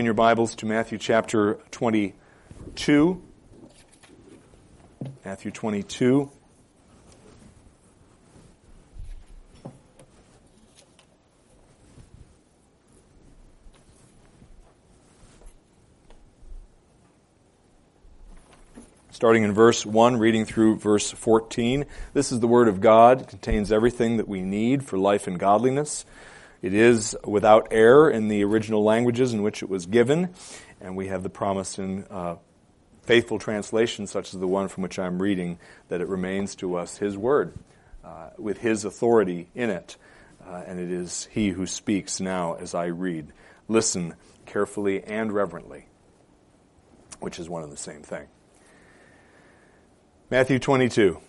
In your Bibles to Matthew chapter 22. Matthew 22. starting in verse 1, reading through verse 14. This is the Word of God. It contains everything that we need for life and godliness. It is without error in the original languages in which it was given, and we have the promise in uh, faithful translations, such as the one from which I'm reading, that it remains to us His Word, uh, with His authority in it. Uh, and it is He who speaks now as I read. Listen carefully and reverently, which is one and the same thing. Matthew 22.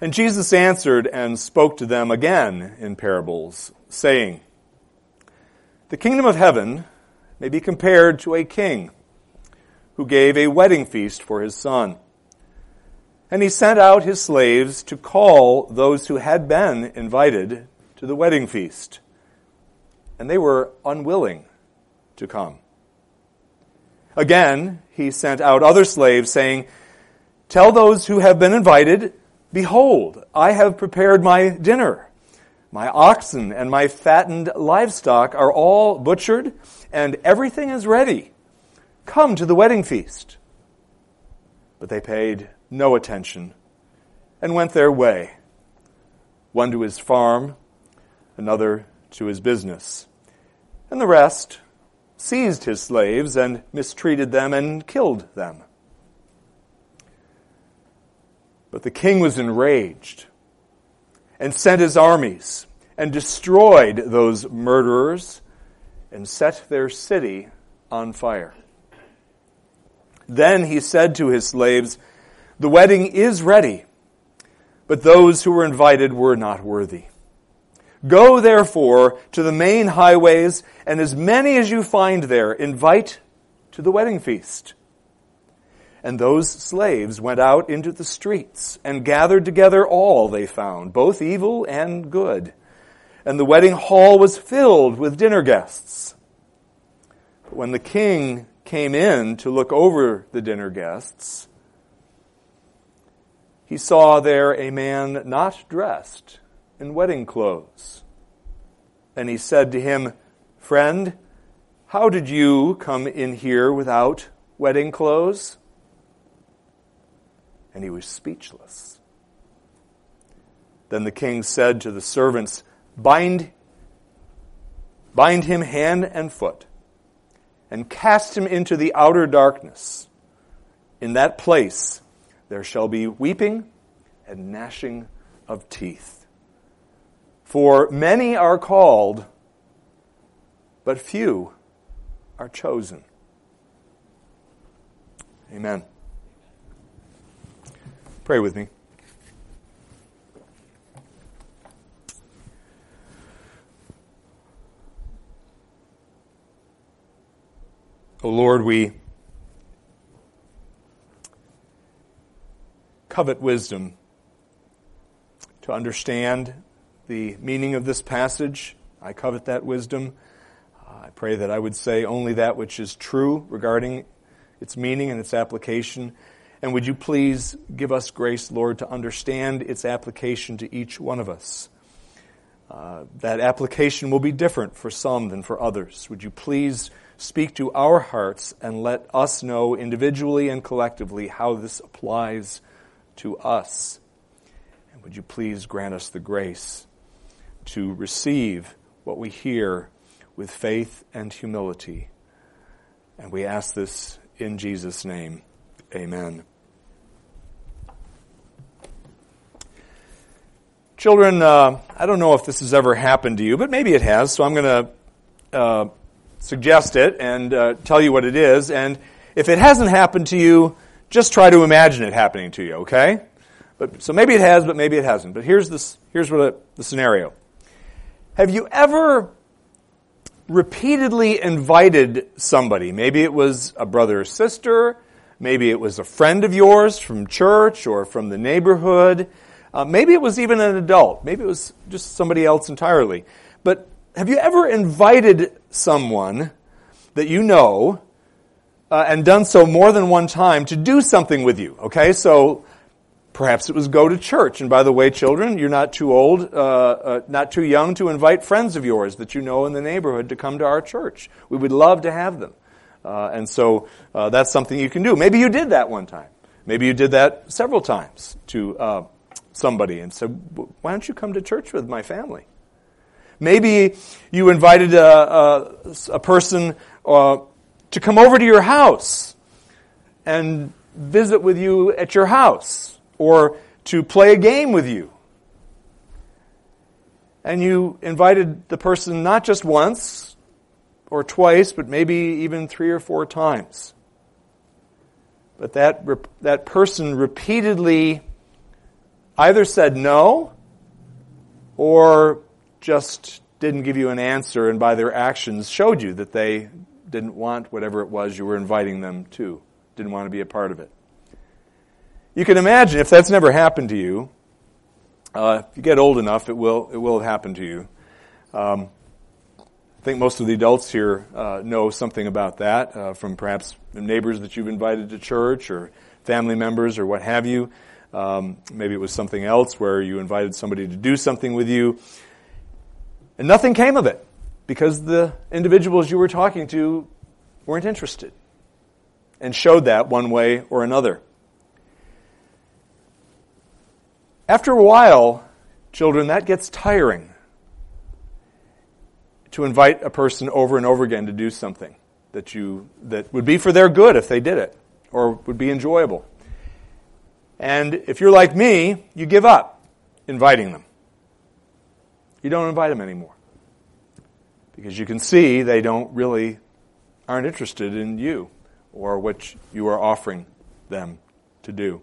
And Jesus answered and spoke to them again in parables, saying, The kingdom of heaven may be compared to a king who gave a wedding feast for his son. And he sent out his slaves to call those who had been invited to the wedding feast. And they were unwilling to come. Again, he sent out other slaves, saying, Tell those who have been invited, Behold, I have prepared my dinner. My oxen and my fattened livestock are all butchered, and everything is ready. Come to the wedding feast. But they paid no attention and went their way, one to his farm, another to his business, and the rest seized his slaves and mistreated them and killed them. But the king was enraged and sent his armies and destroyed those murderers and set their city on fire. Then he said to his slaves, The wedding is ready, but those who were invited were not worthy. Go therefore to the main highways, and as many as you find there, invite to the wedding feast. And those slaves went out into the streets and gathered together all they found, both evil and good. And the wedding hall was filled with dinner guests. But when the king came in to look over the dinner guests, he saw there a man not dressed in wedding clothes. And he said to him, Friend, how did you come in here without wedding clothes? And he was speechless. Then the king said to the servants, Bind, bind him hand and foot, and cast him into the outer darkness. In that place there shall be weeping and gnashing of teeth. For many are called, but few are chosen. Amen. Pray with me. O oh Lord, we covet wisdom to understand the meaning of this passage. I covet that wisdom. I pray that I would say only that which is true regarding its meaning and its application. And would you please give us grace, Lord, to understand its application to each one of us? Uh, that application will be different for some than for others. Would you please speak to our hearts and let us know individually and collectively how this applies to us? And would you please grant us the grace to receive what we hear with faith and humility. And we ask this in Jesus' name. Amen. Children, uh, I don't know if this has ever happened to you, but maybe it has, so I'm going to uh, suggest it and uh, tell you what it is. And if it hasn't happened to you, just try to imagine it happening to you, okay? But, so maybe it has, but maybe it hasn't. But here's, this, here's what the scenario. Have you ever repeatedly invited somebody? Maybe it was a brother or sister, maybe it was a friend of yours from church or from the neighborhood, uh, maybe it was even an adult, maybe it was just somebody else entirely. But have you ever invited someone that you know uh, and done so more than one time to do something with you? Okay, so perhaps it was go to church. And by the way, children, you're not too old, uh, uh, not too young to invite friends of yours that you know in the neighborhood to come to our church. We would love to have them. Uh, and so uh, that's something you can do. Maybe you did that one time. Maybe you did that several times to uh, somebody and said, "Why don't you come to church with my family?" Maybe you invited a, a, a person uh, to come over to your house and visit with you at your house, or to play a game with you. And you invited the person not just once, or twice, but maybe even three or four times. But that, that person repeatedly either said no or just didn't give you an answer and by their actions showed you that they didn't want whatever it was you were inviting them to, didn't want to be a part of it. You can imagine if that's never happened to you, uh, if you get old enough, it will, it will happen to you. Um, I think most of the adults here uh, know something about that uh, from perhaps neighbors that you've invited to church or family members or what have you. Um, maybe it was something else where you invited somebody to do something with you. And nothing came of it because the individuals you were talking to weren't interested and showed that one way or another. After a while, children, that gets tiring to invite a person over and over again to do something that you that would be for their good if they did it or would be enjoyable. And if you're like me, you give up inviting them. You don't invite them anymore. Because you can see they don't really aren't interested in you or what you are offering them to do.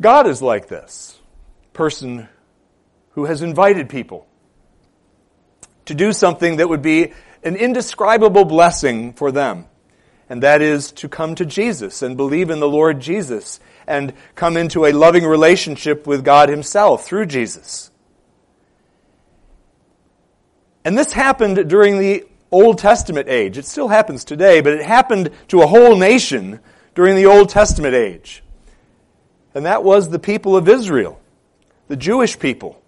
God is like this person who has invited people to do something that would be an indescribable blessing for them. And that is to come to Jesus and believe in the Lord Jesus and come into a loving relationship with God Himself through Jesus. And this happened during the Old Testament age. It still happens today, but it happened to a whole nation during the Old Testament age. And that was the people of Israel, the Jewish people.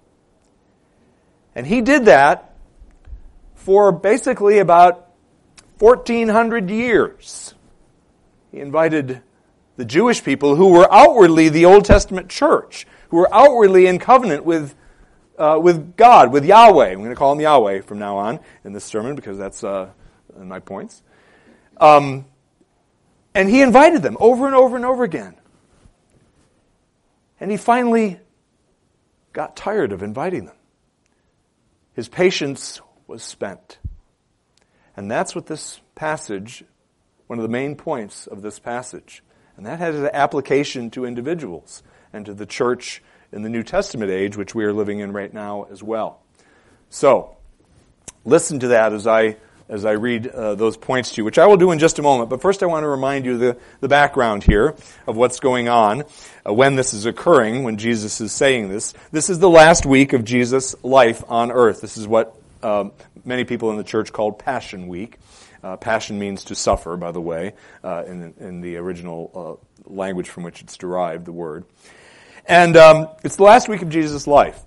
And he did that for basically about 1400 years. He invited the Jewish people who were outwardly the Old Testament church, who were outwardly in covenant with, uh, with God, with Yahweh. I'm going to call him Yahweh from now on in this sermon because that's uh, my points. Um, and he invited them over and over and over again. And he finally got tired of inviting them. His patience was spent. And that's what this passage, one of the main points of this passage. And that has an application to individuals and to the church in the New Testament age, which we are living in right now as well. So, listen to that as I as I read uh, those points to you, which I will do in just a moment. But first, I want to remind you the, the background here of what's going on uh, when this is occurring, when Jesus is saying this. This is the last week of Jesus' life on earth. This is what uh, many people in the church called Passion Week. Uh, passion means to suffer, by the way, uh, in, in the original uh, language from which it's derived, the word. And um, it's the last week of Jesus' life.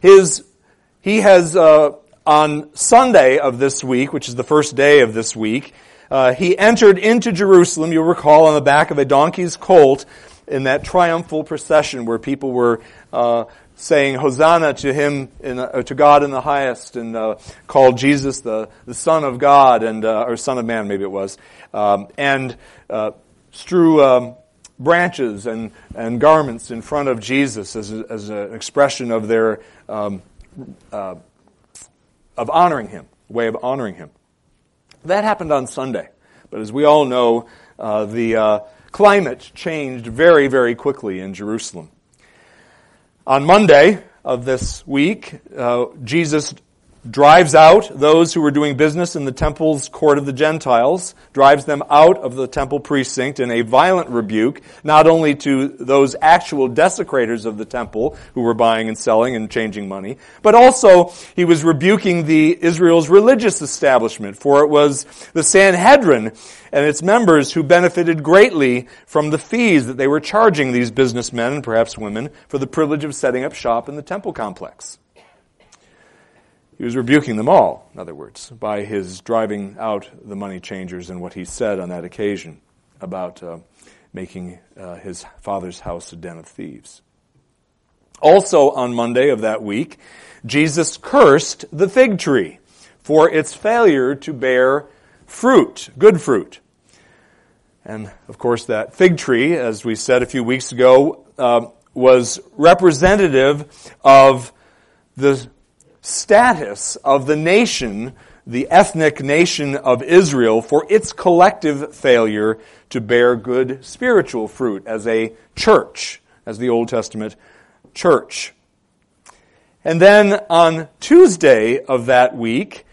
His, he has on Sunday of this week, which is the first day of this week, uh, he entered into Jerusalem, you'll recall, on the back of a donkey's colt in that triumphal procession where people were uh, saying Hosanna to him, in, uh, to God in the highest, and uh, called Jesus the, the Son of God, and uh, or Son of Man, maybe it was, um, and uh, strew um, branches and, and garments in front of Jesus as, a, as an expression of their um, of honoring him, way of honoring him. That happened on Sunday. But as we all know, uh, the uh, climate changed very, very quickly in Jerusalem. On Monday of this week, uh, Jesus drives out those who were doing business in the temple's court of the Gentiles, drives them out of the temple precinct in a violent rebuke, not only to those actual desecrators of the temple who were buying and selling and changing money, but also he was rebuking the Israel's religious establishment, for it was the Sanhedrin and its members who benefited greatly from the fees that they were charging these businessmen and perhaps women for the privilege of setting up shop in the temple complex. He was rebuking them all, in other words, by his driving out the money changers and what he said on that occasion about uh, making uh, his father's house a den of thieves. Also on Monday of that week, Jesus cursed the fig tree for its failure to bear fruit, good fruit. And of course, that fig tree, as we said a few weeks ago, uh, was representative of the status of the nation, the ethnic nation of Israel, for its collective failure to bear good spiritual fruit as a church, as the Old Testament church. And then on Tuesday of that week,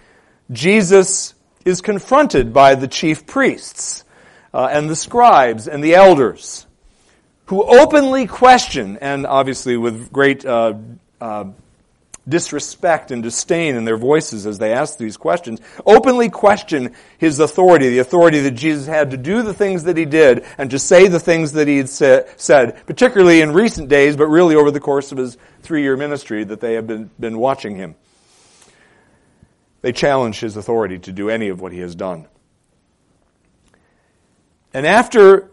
Jesus is confronted by the chief priests uh, and the scribes and the elders who openly question, and obviously with great uh, uh, disrespect and disdain in their voices as they ask these questions, openly question his authority, the authority that Jesus had to do the things that he did and to say the things that he had said, particularly in recent days, but really over the course of his three-year ministry that they have been, been watching him. They challenge his authority to do any of what he has done. And after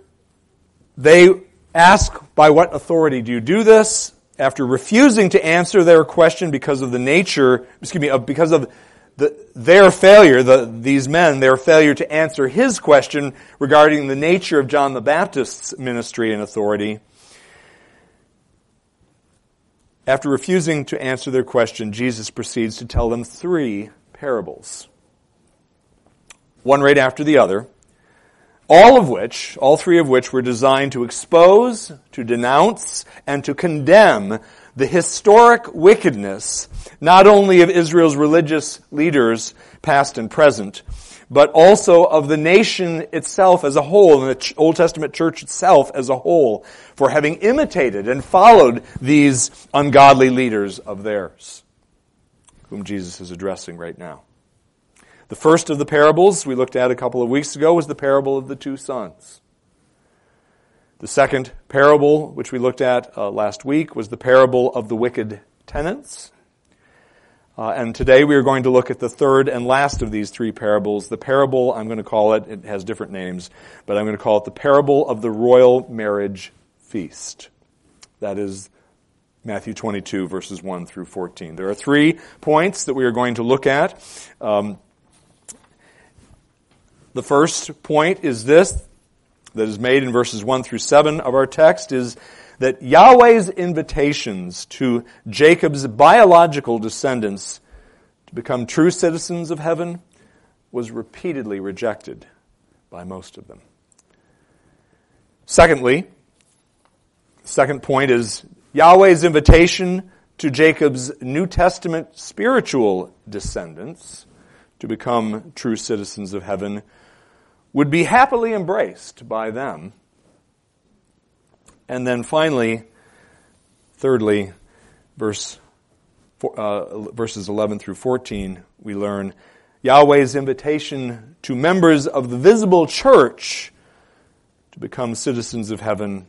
they ask, by what authority do you do this? After refusing to answer their question because of the nature, excuse me, because of the, their failure, the, these men, their failure to answer his question regarding the nature of John the Baptist's ministry and authority, after refusing to answer their question, Jesus proceeds to tell them three parables. One right after the other all of which, all three of which were designed to expose, to denounce, and to condemn the historic wickedness, not only of Israel's religious leaders, past and present, but also of the nation itself as a whole, and the Old Testament church itself as a whole, for having imitated and followed these ungodly leaders of theirs, whom Jesus is addressing right now. The first of the parables we looked at a couple of weeks ago was the parable of the two sons. The second parable, which we looked at uh, last week, was the parable of the wicked tenants. Uh, and today we are going to look at the third and last of these three parables. The parable, I'm going to call it, it has different names, but I'm going to call it the parable of the royal marriage feast. That is Matthew 22, verses 1 through 14. There are three points that we are going to look at. Um, the first point is this, that is made in verses 1 through 7 of our text, is that Yahweh's invitations to Jacob's biological descendants to become true citizens of heaven was repeatedly rejected by most of them. Secondly, second point is Yahweh's invitation to Jacob's New Testament spiritual descendants to become true citizens of heaven would be happily embraced by them. And then finally, thirdly, verse, uh, verses 11 through 14, we learn Yahweh's invitation to members of the visible church to become citizens of heaven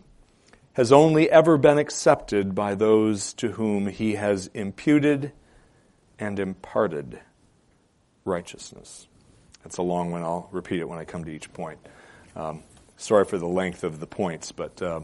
has only ever been accepted by those to whom he has imputed and imparted righteousness. That's a long one. I'll repeat it when I come to each point. Um, sorry for the length of the points, but uh,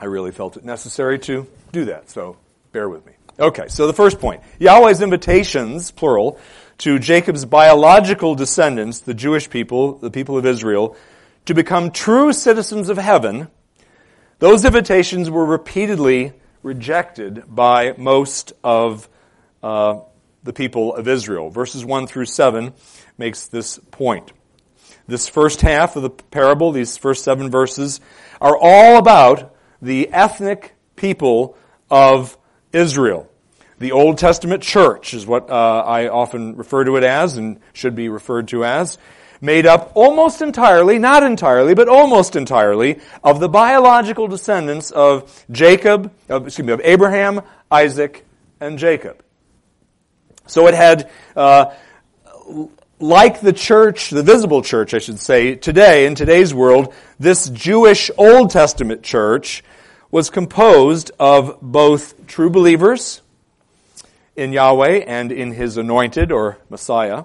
I really felt it necessary to do that, so bear with me. Okay, so the first point Yahweh's invitations, plural, to Jacob's biological descendants, the Jewish people, the people of Israel, to become true citizens of heaven, those invitations were repeatedly rejected by most of uh, the people of Israel. Verses 1 through 7 makes this point. This first half of the parable, these first seven verses, are all about the ethnic people of Israel. The Old Testament church is what uh, I often refer to it as and should be referred to as made up almost entirely, not entirely, but almost entirely, of the biological descendants of Jacob, of, excuse me, of Abraham, Isaac, and Jacob. So it had, uh, like the church, the visible church, I should say, today, in today's world, this Jewish Old Testament church was composed of both true believers in Yahweh and in His anointed or Messiah,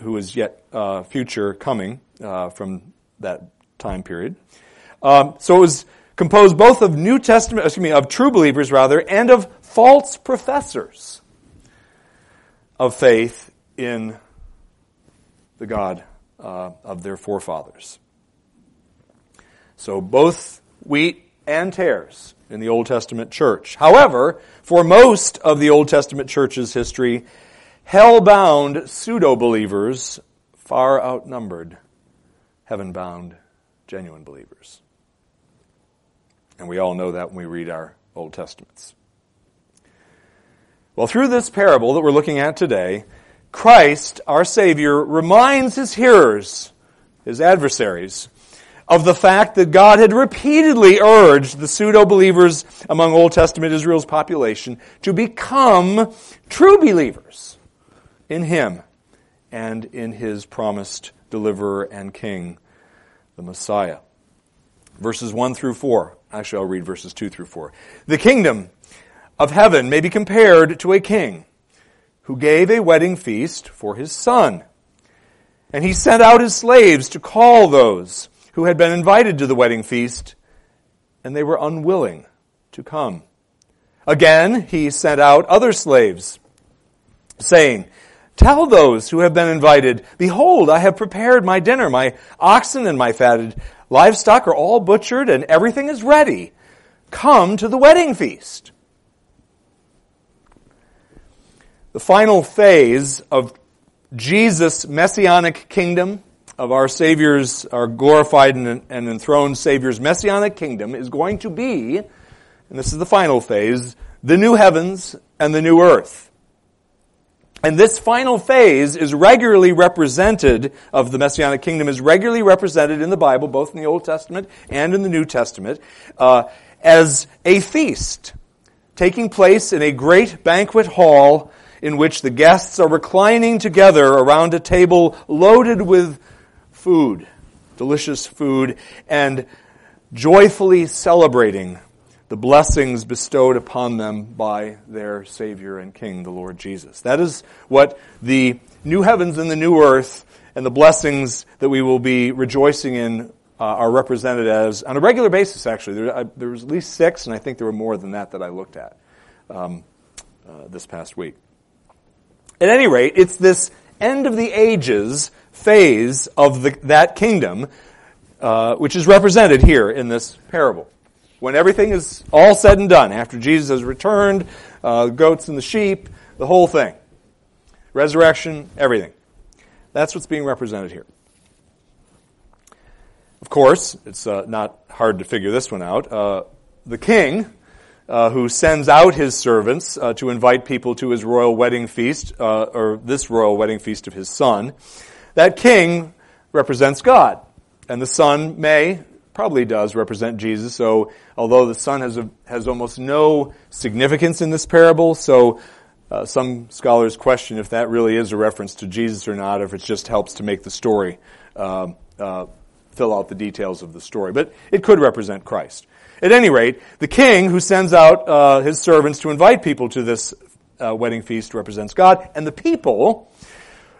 who is yet uh, future coming uh, from that time period. Um, so it was composed both of New Testament, excuse me, of true believers rather, and of false professors of faith in the God uh, of their forefathers. So both wheat and tares in the Old Testament church. However, for most of the Old Testament church's history, hell-bound pseudo-believers far outnumbered heaven-bound genuine believers. And we all know that when we read our Old Testaments. Well, through this parable that we're looking at today, Christ, our Savior, reminds his hearers, his adversaries, of the fact that God had repeatedly urged the pseudo-believers among Old Testament Israel's population to become true believers in Him and in His promised deliverer and King, the Messiah. Verses 1 through 4. Actually, I'll read verses 2 through 4. The kingdom of heaven may be compared to a king who gave a wedding feast for his son. And he sent out his slaves to call those who had been invited to the wedding feast, and they were unwilling to come. Again, he sent out other slaves, saying, Tell those who have been invited, Behold, I have prepared my dinner. My oxen and my fatted livestock are all butchered and everything is ready. Come to the wedding feast. The final phase of Jesus' messianic kingdom, of our Savior's, our glorified and enthroned Savior's messianic kingdom is going to be, and this is the final phase, the new heavens and the new earth. And this final phase is regularly represented, of the Messianic kingdom, is regularly represented in the Bible, both in the Old Testament and in the New Testament, uh, as a feast taking place in a great banquet hall in which the guests are reclining together around a table loaded with food, delicious food, and joyfully celebrating the blessings bestowed upon them by their Savior and King, the Lord Jesus. That is what the new heavens and the new earth and the blessings that we will be rejoicing in uh, are represented as on a regular basis. Actually, there, I, there, was at least six, and I think there were more than that that I looked at um, uh, this past week. At any rate, it's this end of the ages phase of the, that kingdom, uh, which is represented here in this parable when everything is all said and done, after Jesus has returned, uh, goats and the sheep, the whole thing. Resurrection, everything. That's what's being represented here. Of course, it's uh, not hard to figure this one out. Uh, the king, uh, who sends out his servants uh, to invite people to his royal wedding feast, uh, or this royal wedding feast of his son, that king represents God. And the son may, probably does represent Jesus. So, although the son has a, has almost no significance in this parable, so uh, some scholars question if that really is a reference to Jesus or not, or if it just helps to make the story uh, uh, fill out the details of the story. But it could represent Christ. At any rate, the king who sends out uh, his servants to invite people to this uh, wedding feast represents God, and the people.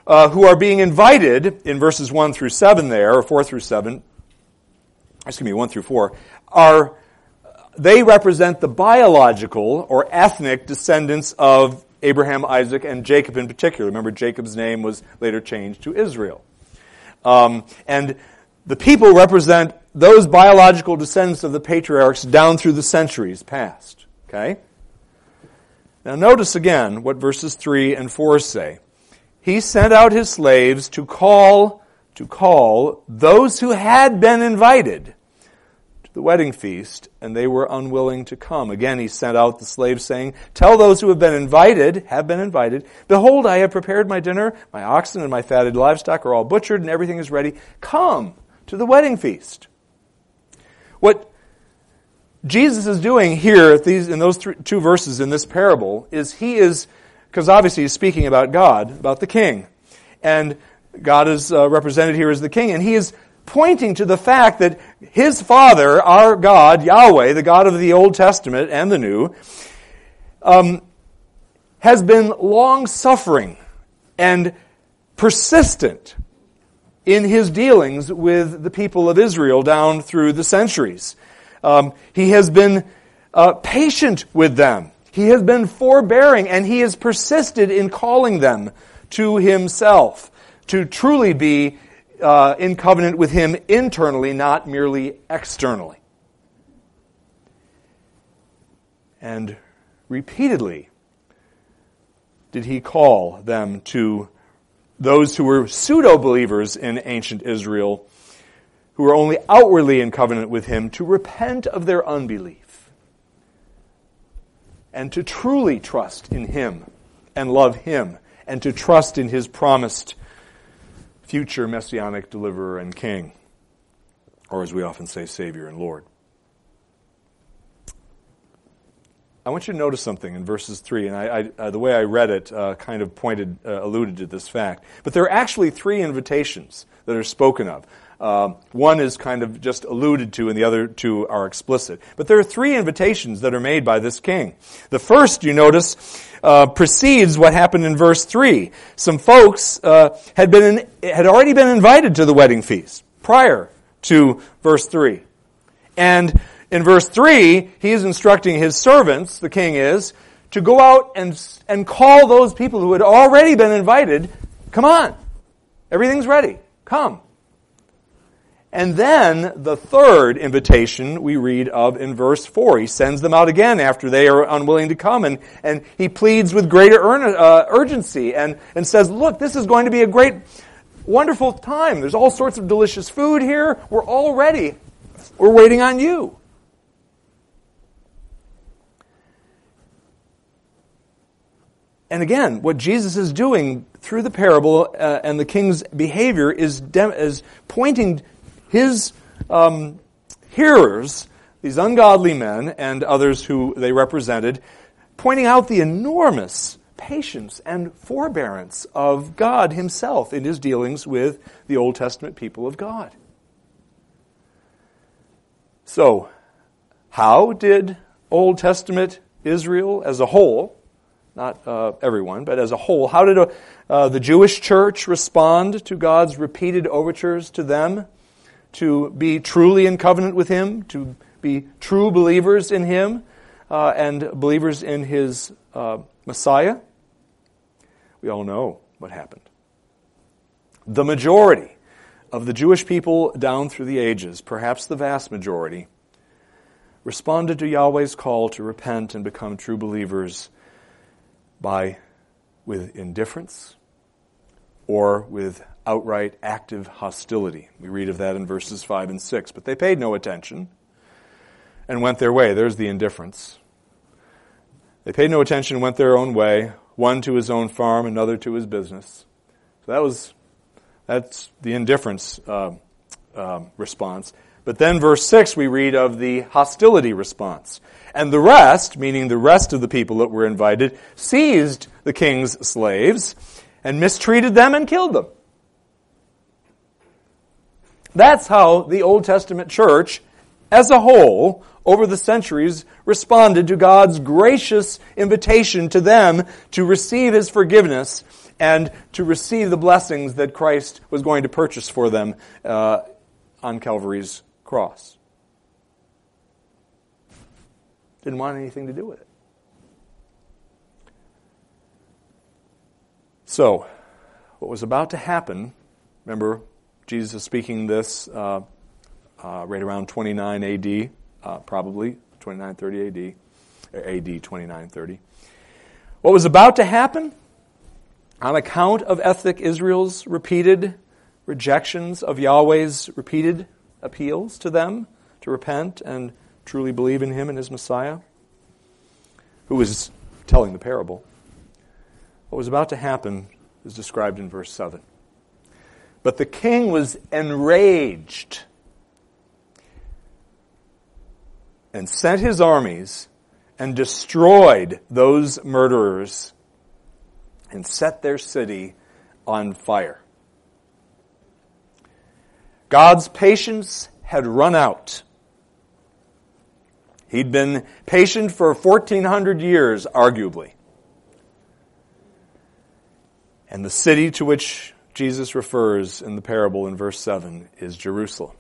Uh, who are being invited in verses 1 through 7 there, or 4 through 7, excuse me, 1 through 4, are, they represent the biological or ethnic descendants of Abraham, Isaac, and Jacob in particular. Remember, Jacob's name was later changed to Israel. Um, and the people represent those biological descendants of the patriarchs down through the centuries past. Okay? Now notice again what verses 3 and 4 say. He sent out his slaves to call, to call those who had been invited to the wedding feast, and they were unwilling to come. Again, he sent out the slaves, saying, Tell those who have been invited, have been invited, Behold, I have prepared my dinner, my oxen and my fatted livestock are all butchered, and everything is ready. Come to the wedding feast. What Jesus is doing here these, in those two verses in this parable is he is, because obviously he's speaking about God, about the king. And God is uh, represented here as the king, and he is pointing to the fact that his Father, our God, Yahweh, the God of the Old Testament and the New, um, has been long suffering and persistent in his dealings with the people of Israel down through the centuries. Um, he has been uh, patient with them. He has been forbearing and he has persisted in calling them to himself to truly be uh, in covenant with Him internally, not merely externally. And repeatedly did He call them to those who were pseudo believers in ancient Israel, who were only outwardly in covenant with Him, to repent of their unbelief and to truly trust in Him and love Him and to trust in His promised future messianic deliverer and king, or as we often say, Savior and Lord. I want you to notice something in verses 3, and I, I, uh, the way I read it uh, kind of pointed, uh, alluded to this fact. But there are actually three invitations that are spoken of. Uh, one is kind of just alluded to, and the other two are explicit. But there are three invitations that are made by this king. The first, you notice, uh, precedes what happened in verse 3. Some folks uh, had, been in, had already been invited to the wedding feast prior to verse 3. And in verse 3, he is instructing his servants, the king is, to go out and, and call those people who had already been invited, come on, everything's ready, come. And then the third invitation we read of in verse 4. He sends them out again after they are unwilling to come, and, and he pleads with greater uh, urgency and, and says, Look, this is going to be a great, wonderful time. There's all sorts of delicious food here. We're all ready. We're waiting on you. And again, what Jesus is doing through the parable uh, and the king's behavior is, is pointing his um, hearers, these ungodly men and others who they represented, pointing out the enormous patience and forbearance of God Himself in His dealings with the Old Testament people of God. So, how did Old Testament Israel as a whole, not uh, everyone, but as a whole, how did uh, the Jewish church respond to God's repeated overtures to them? To be truly in covenant with Him, to be true believers in Him, uh, and believers in His uh, Messiah, we all know what happened. The majority of the Jewish people down through the ages, perhaps the vast majority, responded to Yahweh's call to repent and become true believers by with indifference or with outright active hostility. We read of that in verses 5 and 6. But they paid no attention and went their way. There's the indifference. They paid no attention went their own way, one to his own farm, another to his business. So that was, that's the indifference uh, uh, response. But then verse 6 we read of the hostility response. And the rest, meaning the rest of the people that were invited, seized the king's slaves and mistreated them and killed them. That's how the Old Testament church, as a whole, over the centuries, responded to God's gracious invitation to them to receive His forgiveness and to receive the blessings that Christ was going to purchase for them uh, on Calvary's cross. Didn't want anything to do with it. So, what was about to happen, remember, Jesus is speaking this uh, uh, right around 29 AD, uh, probably 2930 AD, AD 2930. What was about to happen on account of ethnic Israel's repeated rejections of Yahweh's repeated appeals to them to repent and truly believe in him and his Messiah, who was telling the parable. What was about to happen is described in verse 7. But the king was enraged and sent his armies and destroyed those murderers and set their city on fire. God's patience had run out. He'd been patient for 1400 years, arguably. And the city to which Jesus refers in the parable in verse 7 is Jerusalem.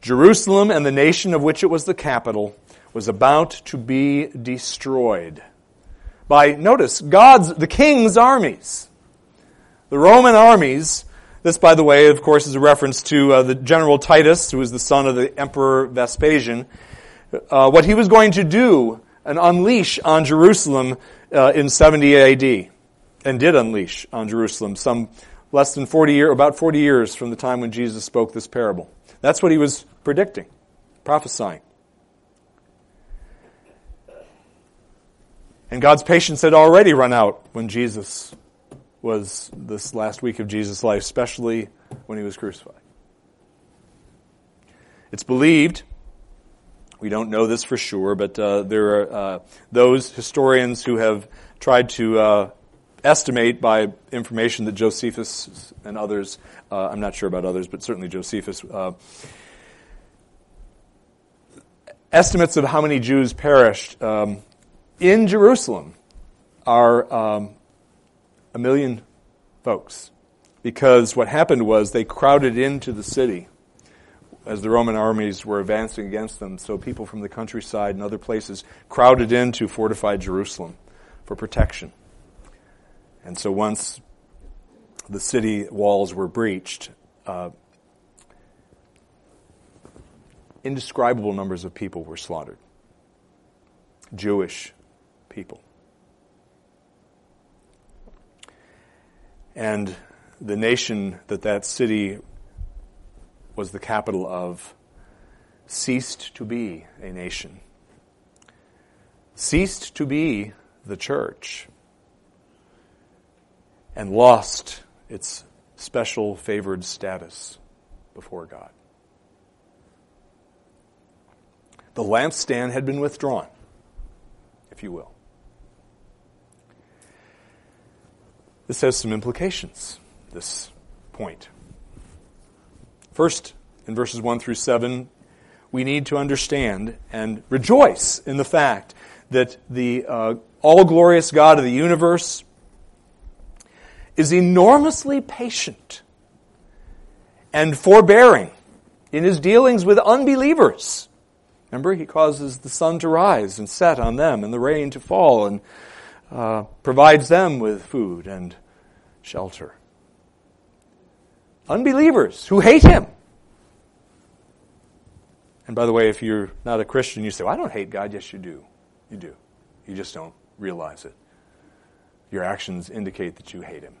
Jerusalem and the nation of which it was the capital was about to be destroyed by, notice, God's, the king's armies. The Roman armies, this, by the way, of course, is a reference to uh, the general Titus, who was the son of the emperor Vespasian. Uh, what he was going to do and unleash on Jerusalem uh, in 70 AD, and did unleash on Jerusalem some less than 40 years, about 40 years from the time when Jesus spoke this parable. That's what he was predicting, prophesying. And God's patience had already run out when Jesus was this last week of Jesus' life, especially when he was crucified. It's believed, we don't know this for sure, but uh, there are uh, those historians who have tried to uh, estimate by information that Josephus and others, uh, I'm not sure about others, but certainly Josephus, uh, estimates of how many Jews perished um, in Jerusalem are um, a million folks. Because what happened was they crowded into the city as the Roman armies were advancing against them. So people from the countryside and other places crowded into fortified Jerusalem for protection. And so once the city walls were breached, uh, indescribable numbers of people were slaughtered. Jewish people. And the nation that that city was the capital of ceased to be a nation, ceased to be the church, and lost its special favored status before God. The lampstand had been withdrawn, if you will. This has some implications, this point. First, in verses 1 through 7, we need to understand and rejoice in the fact that the uh, all glorious God of the universe is enormously patient and forbearing in his dealings with unbelievers. Remember, he causes the sun to rise and set on them and the rain to fall and uh, provides them with food and shelter. Unbelievers who hate him. And by the way, if you're not a Christian, you say, well, I don't hate God. Yes, you do. You do. You just don't realize it. Your actions indicate that you hate him.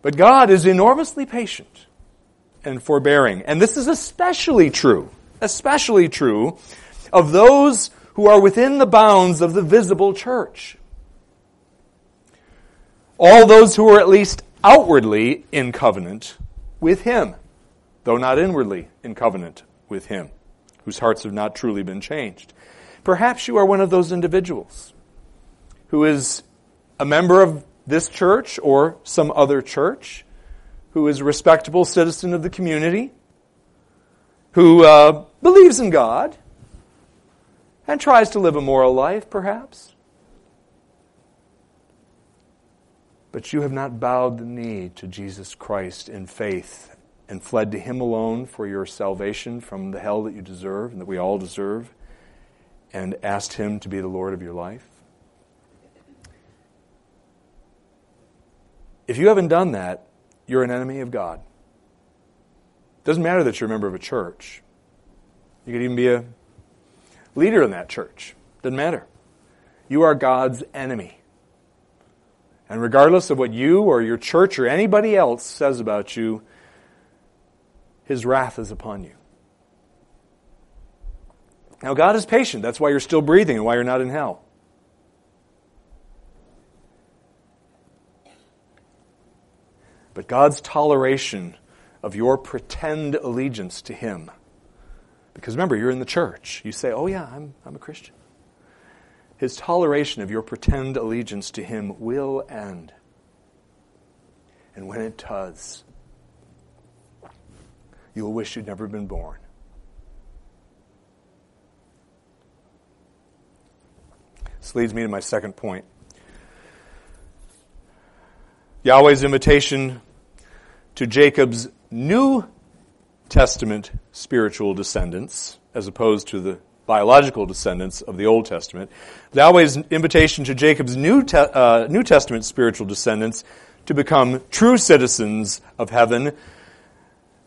But God is enormously patient and forbearing. And this is especially true, especially true of those who are within the bounds of the visible church. All those who are at least outwardly in covenant with Him, though not inwardly in covenant with Him, whose hearts have not truly been changed. Perhaps you are one of those individuals who is a member of this church or some other church, who is a respectable citizen of the community, who uh, believes in God, and tries to live a moral life, perhaps. But you have not bowed the knee to Jesus Christ in faith and fled to Him alone for your salvation from the hell that you deserve and that we all deserve, and asked Him to be the Lord of your life. If you haven't done that, you're an enemy of God. It doesn't matter that you're a member of a church. You could even be a leader in that church. Doesn't matter. You are God's enemy. And regardless of what you or your church or anybody else says about you, his wrath is upon you. Now, God is patient. That's why you're still breathing and why you're not in hell. But God's toleration of your pretend allegiance to Him, because remember, you're in the church. You say, Oh, yeah, I'm, I'm a Christian. His toleration of your pretend allegiance to Him will end. And when it does, you'll wish you'd never been born. This leads me to my second point. Yahweh's invitation to Jacob's New Testament spiritual descendants, as opposed to the biological descendants of the Old Testament. Yahweh's invitation to Jacob's New, Te- uh, New Testament spiritual descendants to become true citizens of heaven,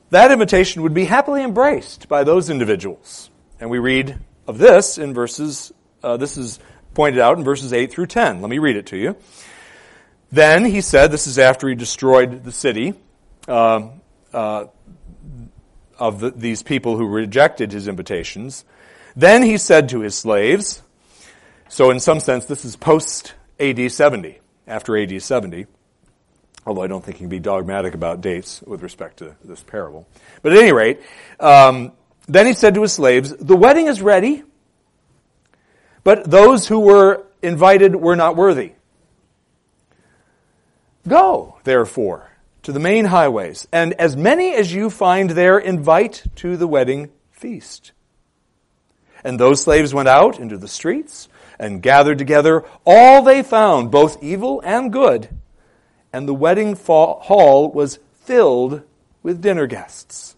that invitation would be happily embraced by those individuals. And we read of this in verses, uh, this is pointed out in verses 8 through 10. Let me read it to you. Then he said, this is after he destroyed the city uh, uh, of the, these people who rejected his invitations. Then he said to his slaves, so in some sense this is post AD 70, after AD 70, although I don't think he can be dogmatic about dates with respect to this parable. But at any rate, um, then he said to his slaves, the wedding is ready, but those who were invited were not worthy. Go, therefore, to the main highways, and as many as you find there, invite to the wedding feast. And those slaves went out into the streets and gathered together all they found, both evil and good, and the wedding hall was filled with dinner guests.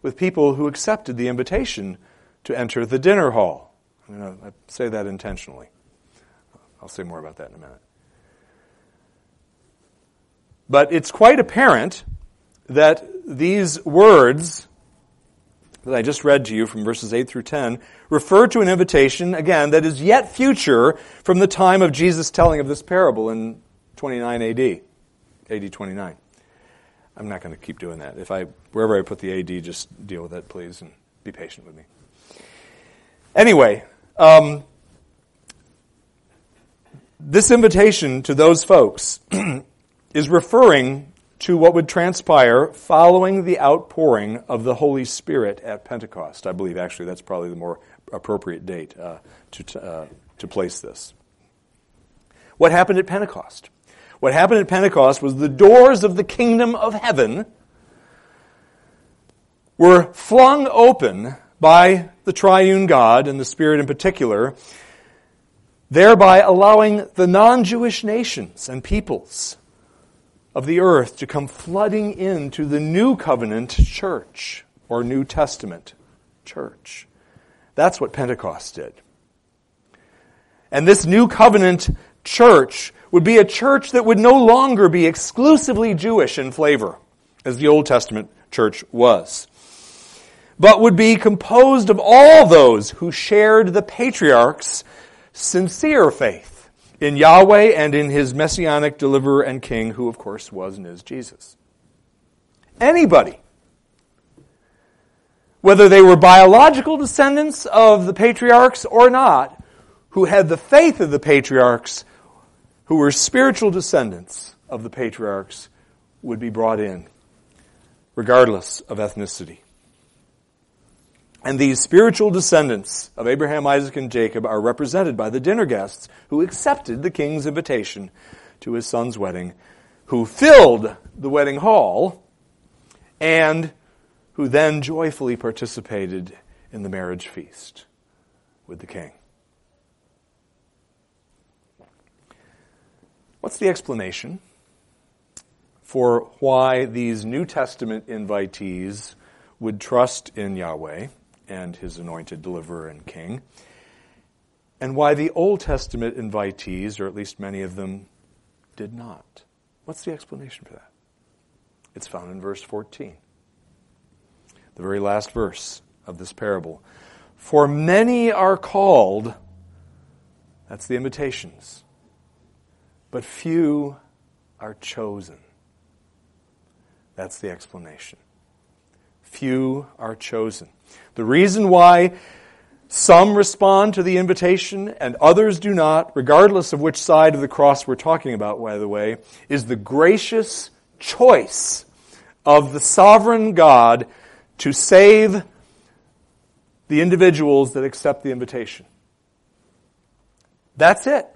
With people who accepted the invitation to enter the dinner hall. I say that intentionally. I'll say more about that in a minute. But it's quite apparent that these words that I just read to you from verses 8 through 10 refer to an invitation, again, that is yet future from the time of Jesus' telling of this parable in 29 AD, AD 29. I'm not going to keep doing that. If I, wherever I put the AD, just deal with it, please, and be patient with me. Anyway, um, this invitation to those folks is referring to what would transpire following the outpouring of the Holy Spirit at Pentecost. I believe, actually, that's probably the more appropriate date uh, to, uh, to place this. What happened at Pentecost? What happened at Pentecost was the doors of the kingdom of heaven were flung open by the triune God and the Spirit in particular, thereby allowing the non Jewish nations and peoples of the earth to come flooding into the new covenant church or New Testament church. That's what Pentecost did. And this new covenant church would be a church that would no longer be exclusively Jewish in flavor, as the Old Testament church was, but would be composed of all those who shared the patriarchs' sincere faith in Yahweh and in his messianic deliverer and king, who of course was and is Jesus. Anybody, whether they were biological descendants of the patriarchs or not, who had the faith of the patriarchs, who were spiritual descendants of the patriarchs, would be brought in, regardless of ethnicity. And these spiritual descendants of Abraham, Isaac, and Jacob are represented by the dinner guests who accepted the king's invitation to his son's wedding, who filled the wedding hall, and who then joyfully participated in the marriage feast with the king. What's the explanation for why these New Testament invitees would trust in Yahweh? And his anointed deliverer and king, and why the Old Testament invitees, or at least many of them, did not. What's the explanation for that? It's found in verse 14, the very last verse of this parable. For many are called, that's the invitations, but few are chosen. That's the explanation. Few are chosen. The reason why some respond to the invitation and others do not, regardless of which side of the cross we're talking about, by the way, is the gracious choice of the sovereign God to save the individuals that accept the invitation. That's it.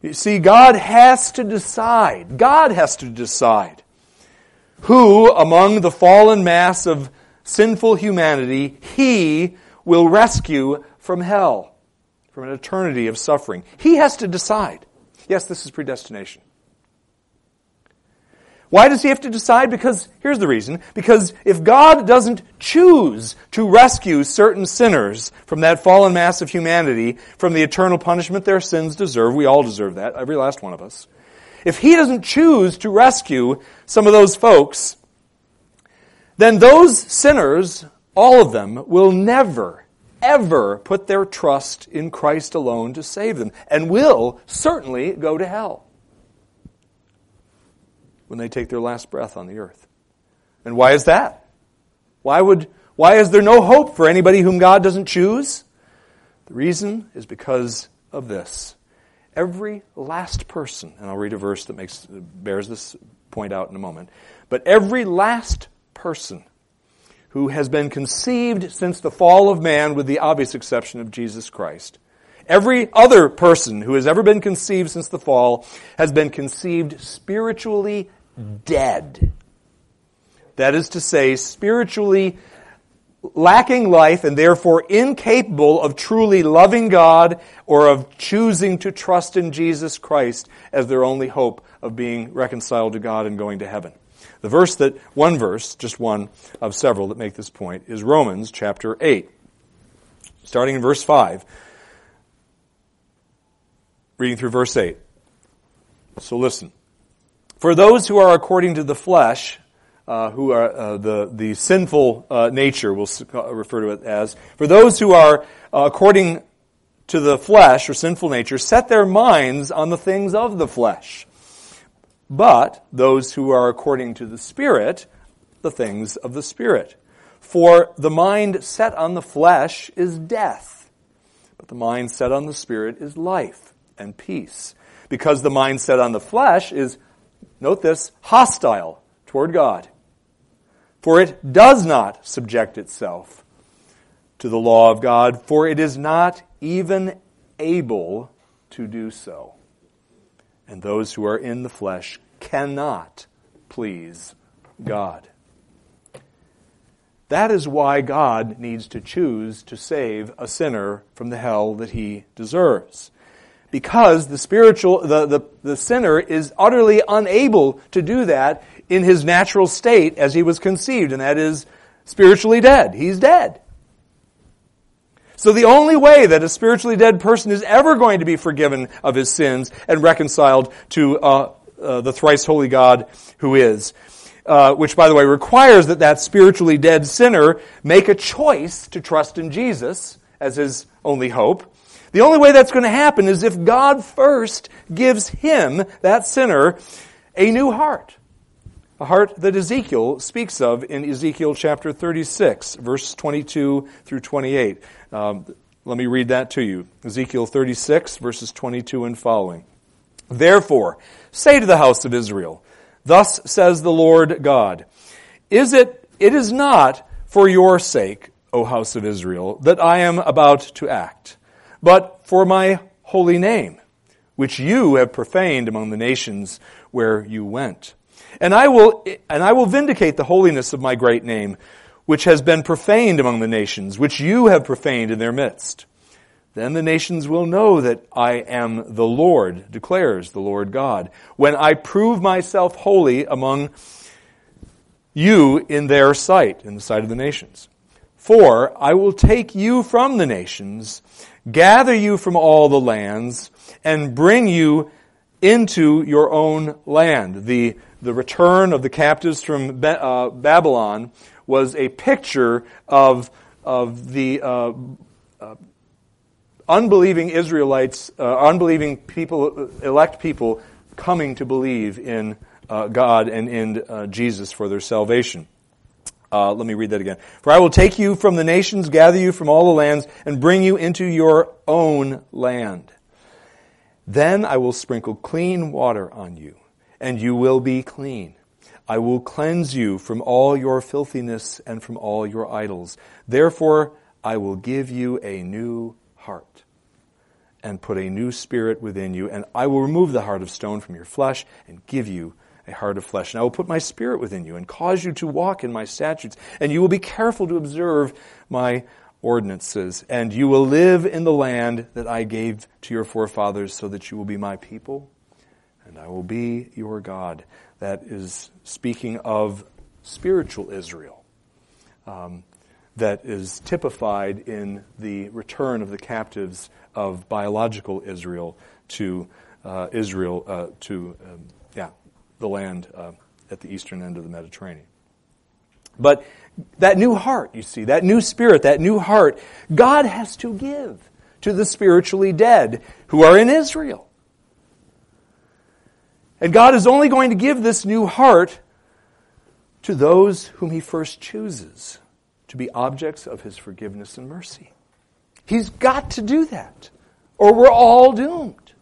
You see, God has to decide. God has to decide who among the fallen mass of sinful humanity he will rescue from hell, from an eternity of suffering. He has to decide. Yes, this is predestination. Why does he have to decide? Because, here's the reason. Because if God doesn't choose to rescue certain sinners from that fallen mass of humanity, from the eternal punishment their sins deserve, we all deserve that, every last one of us. If he doesn't choose to rescue some of those folks, then those sinners, all of them, will never, ever put their trust in Christ alone to save them, and will certainly go to hell when they take their last breath on the earth. And why is that? Why would why is there no hope for anybody whom God doesn't choose? The reason is because of this. Every last person, and I'll read a verse that makes bears this point out in a moment, but every last person who has been conceived since the fall of man with the obvious exception of Jesus Christ Every other person who has ever been conceived since the fall has been conceived spiritually dead. That is to say, spiritually lacking life and therefore incapable of truly loving God or of choosing to trust in Jesus Christ as their only hope of being reconciled to God and going to heaven. The verse that, one verse, just one of several that make this point, is Romans chapter 8. Starting in verse 5 reading through verse 8. So listen. For those who are according to the flesh, uh, who are uh, the, the sinful uh, nature, we'll refer to it as, for those who are uh, according to the flesh or sinful nature, set their minds on the things of the flesh. But those who are according to the Spirit, the things of the Spirit. For the mind set on the flesh is death, but the mind set on the Spirit is life and peace. Because the mind set on the flesh is, note this, hostile toward God. For it does not subject itself to the law of God, for it is not even able to do so. And those who are in the flesh cannot please God. That is why God needs to choose to save a sinner from the hell that he deserves because the spiritual, the, the, the sinner is utterly unable to do that in his natural state as he was conceived, and that is spiritually dead. He's dead. So the only way that a spiritually dead person is ever going to be forgiven of his sins and reconciled to uh, uh, the thrice holy God who is, uh, which by the way requires that that spiritually dead sinner make a choice to trust in Jesus as his only hope, the only way that's going to happen is if God first gives him, that sinner, a new heart. A heart that Ezekiel speaks of in Ezekiel chapter 36, verse 22 through 28. Um, let me read that to you. Ezekiel 36, verses 22 and following. Therefore, say to the house of Israel, Thus says the Lord God, Is it, it is not for your sake, O house of Israel, that I am about to act but for my holy name, which you have profaned among the nations where you went. And I will, and I will vindicate the holiness of my great name, which has been profaned among the nations, which you have profaned in their midst. Then the nations will know that I am the Lord, declares the Lord God, when I prove myself holy among you in their sight, in the sight of the nations. For I will take you from the nations gather you from all the lands, and bring you into your own land. The, the return of the captives from uh, Babylon was a picture of, of the uh, uh, unbelieving Israelites, uh, unbelieving people, elect people coming to believe in uh, God and in uh, Jesus for their salvation. Uh, let me read that again. For I will take you from the nations, gather you from all the lands, and bring you into your own land. Then I will sprinkle clean water on you, and you will be clean. I will cleanse you from all your filthiness and from all your idols. Therefore, I will give you a new heart and put a new spirit within you, and I will remove the heart of stone from your flesh and give you a heart of flesh. And I will put my spirit within you and cause you to walk in my statutes, and you will be careful to observe my ordinances, and you will live in the land that I gave to your forefathers so that you will be my people, and I will be your God. That is speaking of spiritual Israel. Um, that is typified in the return of the captives of biological Israel to uh, Israel uh, to um, yeah the land uh, at the eastern end of the Mediterranean. But that new heart, you see, that new spirit, that new heart, God has to give to the spiritually dead who are in Israel. And God is only going to give this new heart to those whom He first chooses to be objects of His forgiveness and mercy. He's got to do that, or we're all doomed.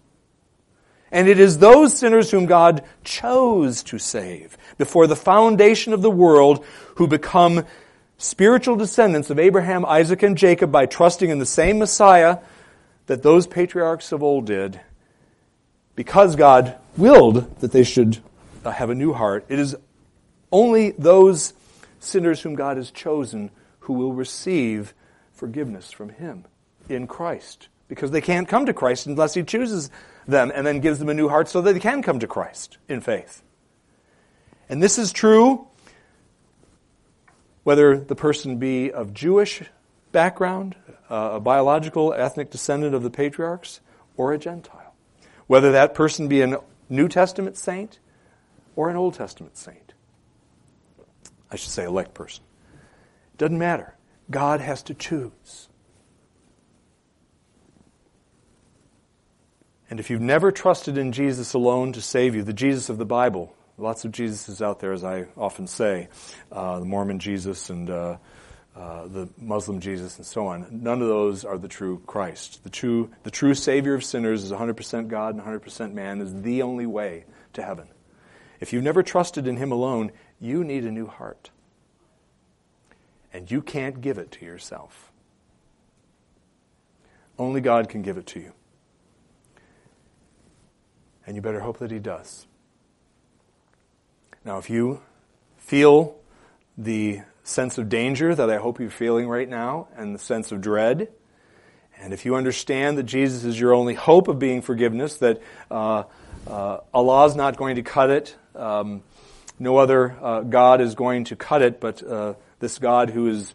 And it is those sinners whom God chose to save before the foundation of the world who become spiritual descendants of Abraham, Isaac, and Jacob by trusting in the same Messiah that those patriarchs of old did because God willed that they should uh, have a new heart. It is only those sinners whom God has chosen who will receive forgiveness from Him in Christ because they can't come to Christ unless He chooses them and then gives them a new heart so that they can come to Christ in faith. And this is true whether the person be of Jewish background, uh, a biological ethnic descendant of the patriarchs, or a Gentile. Whether that person be a New Testament saint or an Old Testament saint. I should say elect person. It Doesn't matter. God has to choose. And if you've never trusted in Jesus alone to save you, the Jesus of the Bible, lots of Jesuses out there, as I often say, uh, the Mormon Jesus and uh, uh, the Muslim Jesus and so on. None of those are the true Christ. The true, the true Savior of sinners is 100% God and 100% man, is the only way to heaven. If you've never trusted in Him alone, you need a new heart. And you can't give it to yourself. Only God can give it to you. And you better hope that He does. Now, if you feel the sense of danger that I hope you're feeling right now and the sense of dread, and if you understand that Jesus is your only hope of being forgiveness, that uh, uh, Allah is not going to cut it, um, no other uh, God is going to cut it, but uh, this God who is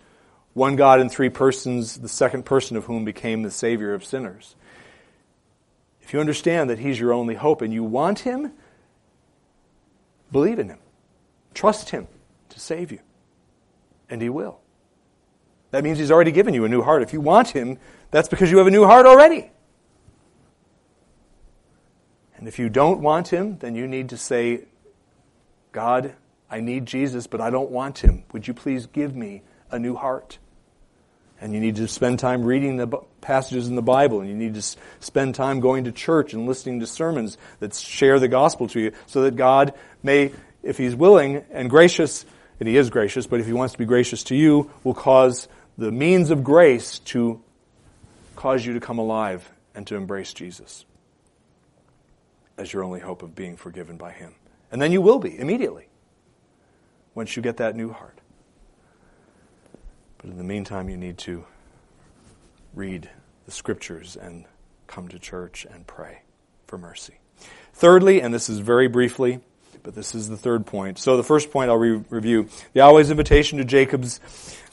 one God in three persons, the second person of whom became the Savior of sinners. If you understand that He's your only hope and you want Him, believe in Him. Trust Him to save you. And He will. That means He's already given you a new heart. If you want Him, that's because you have a new heart already. And if you don't want Him, then you need to say, God, I need Jesus, but I don't want Him. Would you please give me a new heart? And you need to spend time reading the passages in the Bible, and you need to spend time going to church and listening to sermons that share the gospel to you, so that God may, if He's willing and gracious, and He is gracious, but if He wants to be gracious to you, will cause the means of grace to cause you to come alive and to embrace Jesus as your only hope of being forgiven by Him. And then you will be immediately once you get that new heart. But in the meantime, you need to read the scriptures and come to church and pray for mercy. Thirdly, and this is very briefly, but this is the third point. So the first point I'll re- review Yahweh's invitation to Jacob's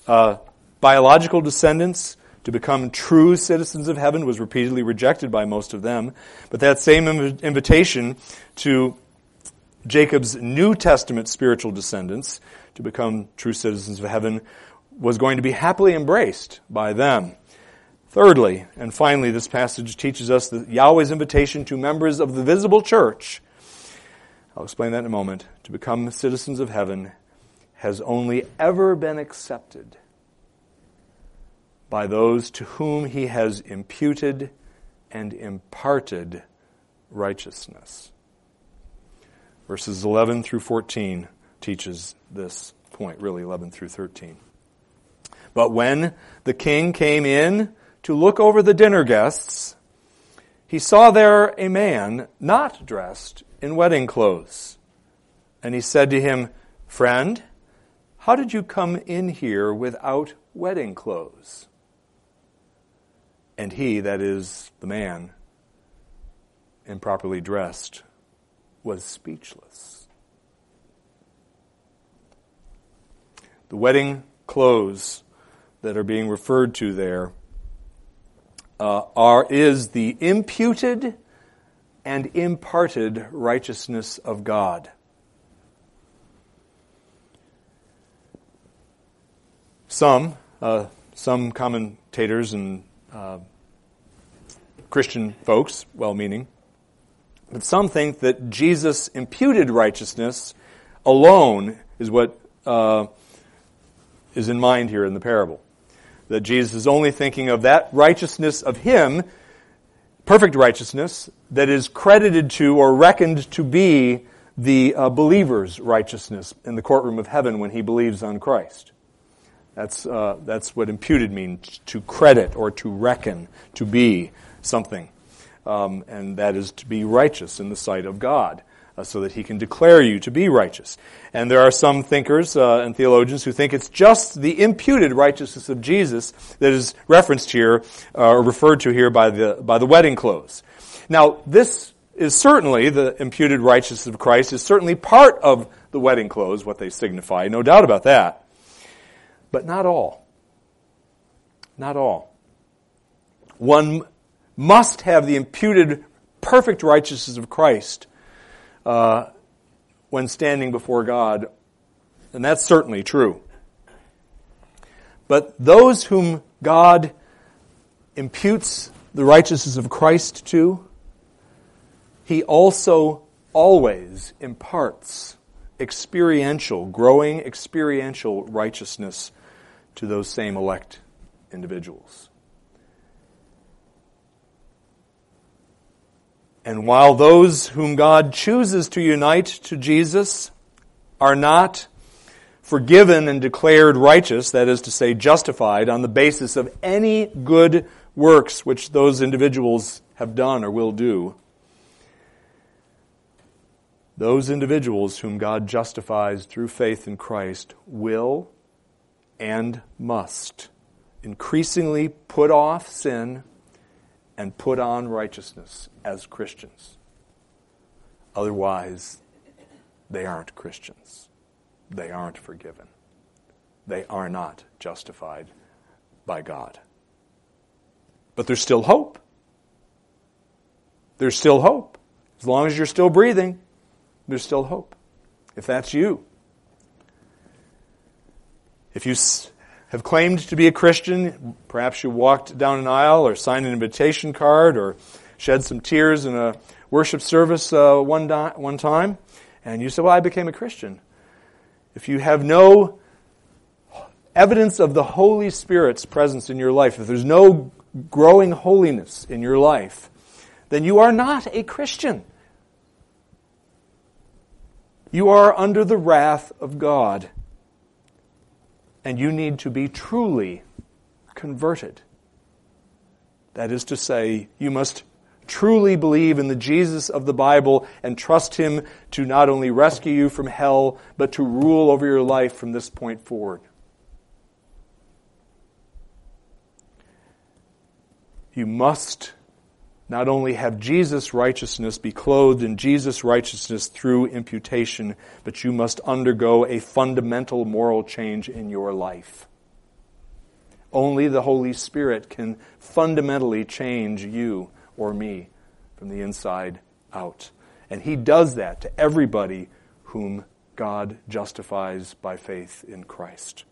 uh, biological descendants to become true citizens of heaven was repeatedly rejected by most of them. But that same Im- invitation to Jacob's New Testament spiritual descendants to become true citizens of heaven was going to be happily embraced by them. Thirdly, and finally, this passage teaches us that Yahweh's invitation to members of the visible church I'll explain that in a moment, to become citizens of heaven has only ever been accepted by those to whom he has imputed and imparted righteousness. Verses 11 through 14 teaches this point, really 11 through 13. But when the king came in to look over the dinner guests, he saw there a man not dressed in wedding clothes. And he said to him, Friend, how did you come in here without wedding clothes? And he, that is the man, improperly dressed, was speechless. The wedding clothes that are being referred to there uh, are is the imputed and imparted righteousness of God. Some, uh, some commentators and uh, Christian folks, well meaning, but some think that Jesus' imputed righteousness alone is what uh, is in mind here in the parable. That Jesus is only thinking of that righteousness of Him, perfect righteousness, that is credited to or reckoned to be the uh, believer's righteousness in the courtroom of heaven when he believes on Christ. That's, uh, that's what imputed means, to credit or to reckon, to be something. Um, and that is to be righteous in the sight of God, uh, so that he can declare you to be righteous. And there are some thinkers uh, and theologians who think it's just the imputed righteousness of Jesus that is referenced here, uh, or referred to here by the, by the wedding clothes. Now, this is certainly, the imputed righteousness of Christ is certainly part of the wedding clothes, what they signify, no doubt about that. But not all. Not all. One must have the imputed perfect righteousness of Christ uh, when standing before God, and that's certainly true. But those whom God imputes the righteousness of Christ to, He also always imparts experiential, growing experiential righteousness to those same elect individuals. And while those whom God chooses to unite to Jesus are not forgiven and declared righteous, that is to say, justified, on the basis of any good works which those individuals have done or will do, those individuals whom God justifies through faith in Christ will and must increasingly put off sin and put on righteousness as Christians. Otherwise, they aren't Christians. They aren't forgiven. They are not justified by God. But there's still hope. There's still hope. As long as you're still breathing, there's still hope. If that's you, if you have claimed to be a Christian, perhaps you walked down an aisle or signed an invitation card or shed some tears in a worship service uh, one, di- one time, and you said, Well, I became a Christian. If you have no evidence of the Holy Spirit's presence in your life, if there's no growing holiness in your life, then you are not a Christian. You are under the wrath of God and you need to be truly converted. That is to say, you must truly believe in the Jesus of the Bible and trust Him to not only rescue you from hell, but to rule over your life from this point forward. You must not only have Jesus' righteousness be clothed in Jesus' righteousness through imputation, but you must undergo a fundamental moral change in your life. Only the Holy Spirit can fundamentally change you or me from the inside out. And He does that to everybody whom God justifies by faith in Christ.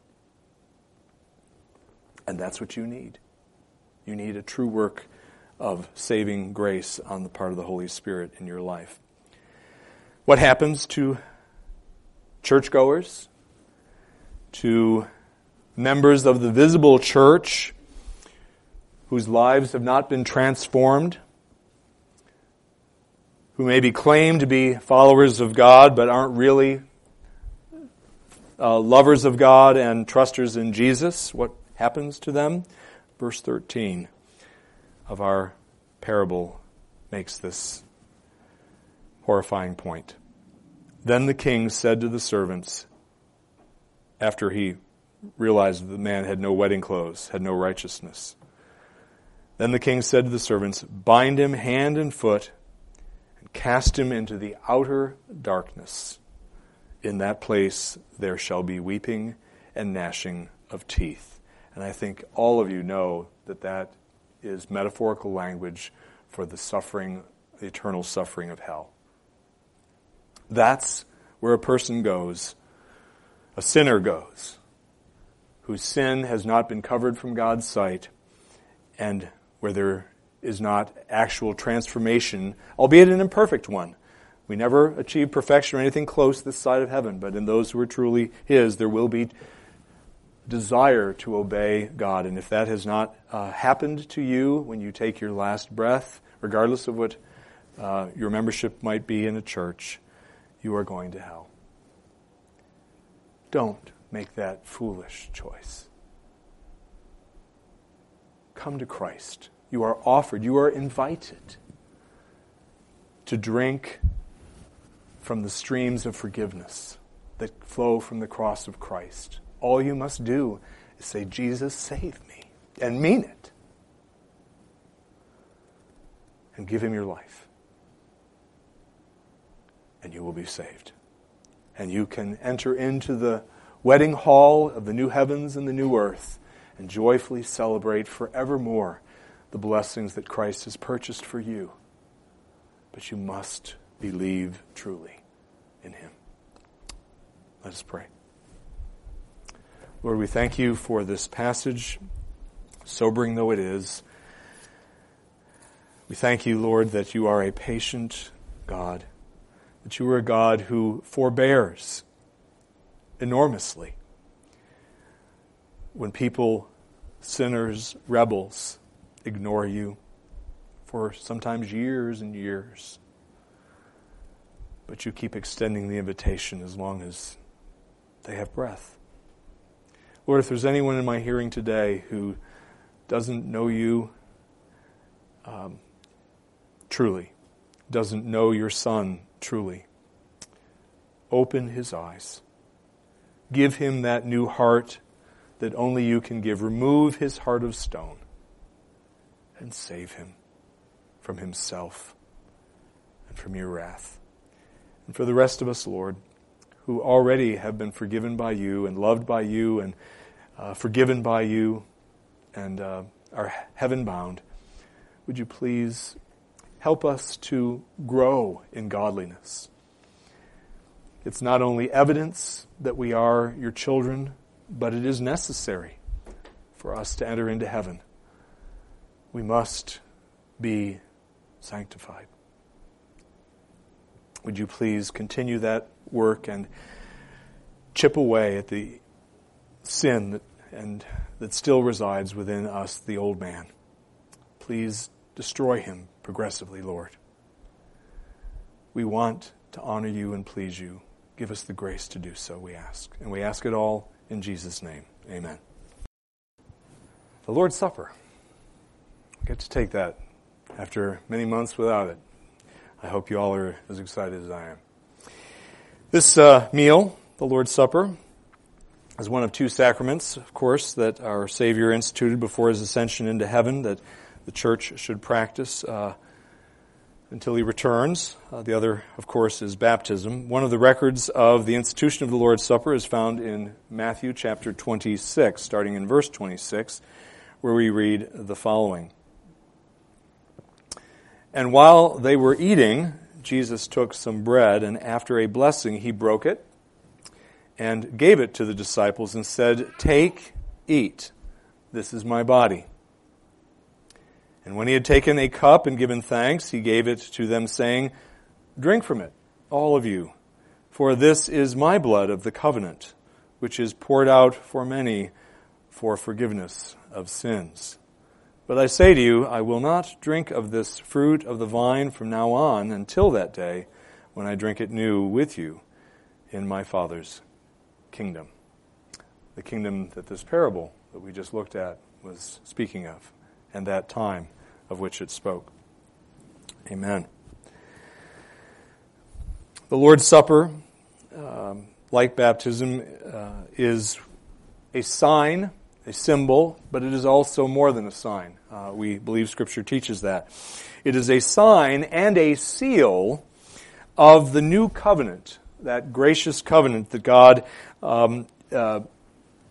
And that's what you need. You need a true work of saving grace on the part of the Holy Spirit in your life. What happens to churchgoers, to members of the visible church whose lives have not been transformed, who maybe claim to be followers of God but aren't really uh, lovers of God and trusters in Jesus? What happens to them? Verse 13 of our parable makes this horrifying point. Then the king said to the servants, after he realized that the man had no wedding clothes, had no righteousness. Then the king said to the servants, Bind him hand and foot, and cast him into the outer darkness. In that place there shall be weeping and gnashing of teeth. And I think all of you know that that is metaphorical language for the suffering, the eternal suffering of hell. That's where a person goes, a sinner goes, whose sin has not been covered from God's sight, and where there is not actual transformation, albeit an imperfect one. We never achieve perfection or anything close to this side of heaven, but in those who are truly His, there will be desire to obey God. And if that has not uh, happened to you when you take your last breath, regardless of what uh, your membership might be in a church, you are going to hell. Don't make that foolish choice. Come to Christ. You are offered, you are invited to drink from the streams of forgiveness that flow from the cross of Christ. All you must do is say, Jesus, save me, and mean it. And give him your life. And you will be saved. And you can enter into the wedding hall of the new heavens and the new earth and joyfully celebrate forevermore the blessings that Christ has purchased for you. But you must believe truly in him. Let us pray. Lord, we thank you for this passage, sobering though it is. We thank you, Lord, that you are a patient God, that you are a God who forbears enormously when people, sinners, rebels, ignore you for sometimes years and years. But you keep extending the invitation as long as they have breath. Lord, if there's anyone in my hearing today who doesn't know you um, truly, doesn't know your Son truly, open his eyes. Give him that new heart that only you can give. Remove his heart of stone and save him from himself and from your wrath. And for the rest of us, Lord, who already have been forgiven by you and loved by you and uh, forgiven by you and uh, are heaven bound, would you please help us to grow in godliness? It's not only evidence that we are your children, but it is necessary for us to enter into heaven. We must be sanctified. Would you please continue that work and chip away at the sin that, and that still resides within us, the old man. Please destroy him progressively, Lord. We want to honor you and please you. Give us the grace to do so, we ask. And we ask it all in Jesus' name. Amen. The Lord's Supper. Get to take that after many months without it. I hope you all are as excited as I am. This uh, meal, the Lord's Supper, is one of two sacraments, of course, that our Savior instituted before his ascension into heaven that the church should practice uh, until he returns. Uh, the other, of course, is baptism. One of the records of the institution of the Lord's Supper is found in Matthew chapter 26, starting in verse 26, where we read the following. And while they were eating, Jesus took some bread, and after a blessing, he broke it and gave it to the disciples and said, Take, eat. This is my body. And when he had taken a cup and given thanks, he gave it to them, saying, Drink from it, all of you, for this is my blood of the covenant, which is poured out for many for forgiveness of sins. But I say to you, I will not drink of this fruit of the vine from now on until that day when I drink it new with you in my Father's kingdom. The kingdom that this parable that we just looked at was speaking of, and that time of which it spoke. Amen. The Lord's Supper, um, like baptism, uh, is a sign, a symbol, but it is also more than a sign. Uh, we believe Scripture teaches that. It is a sign and a seal of the new covenant, that gracious covenant that God um, uh,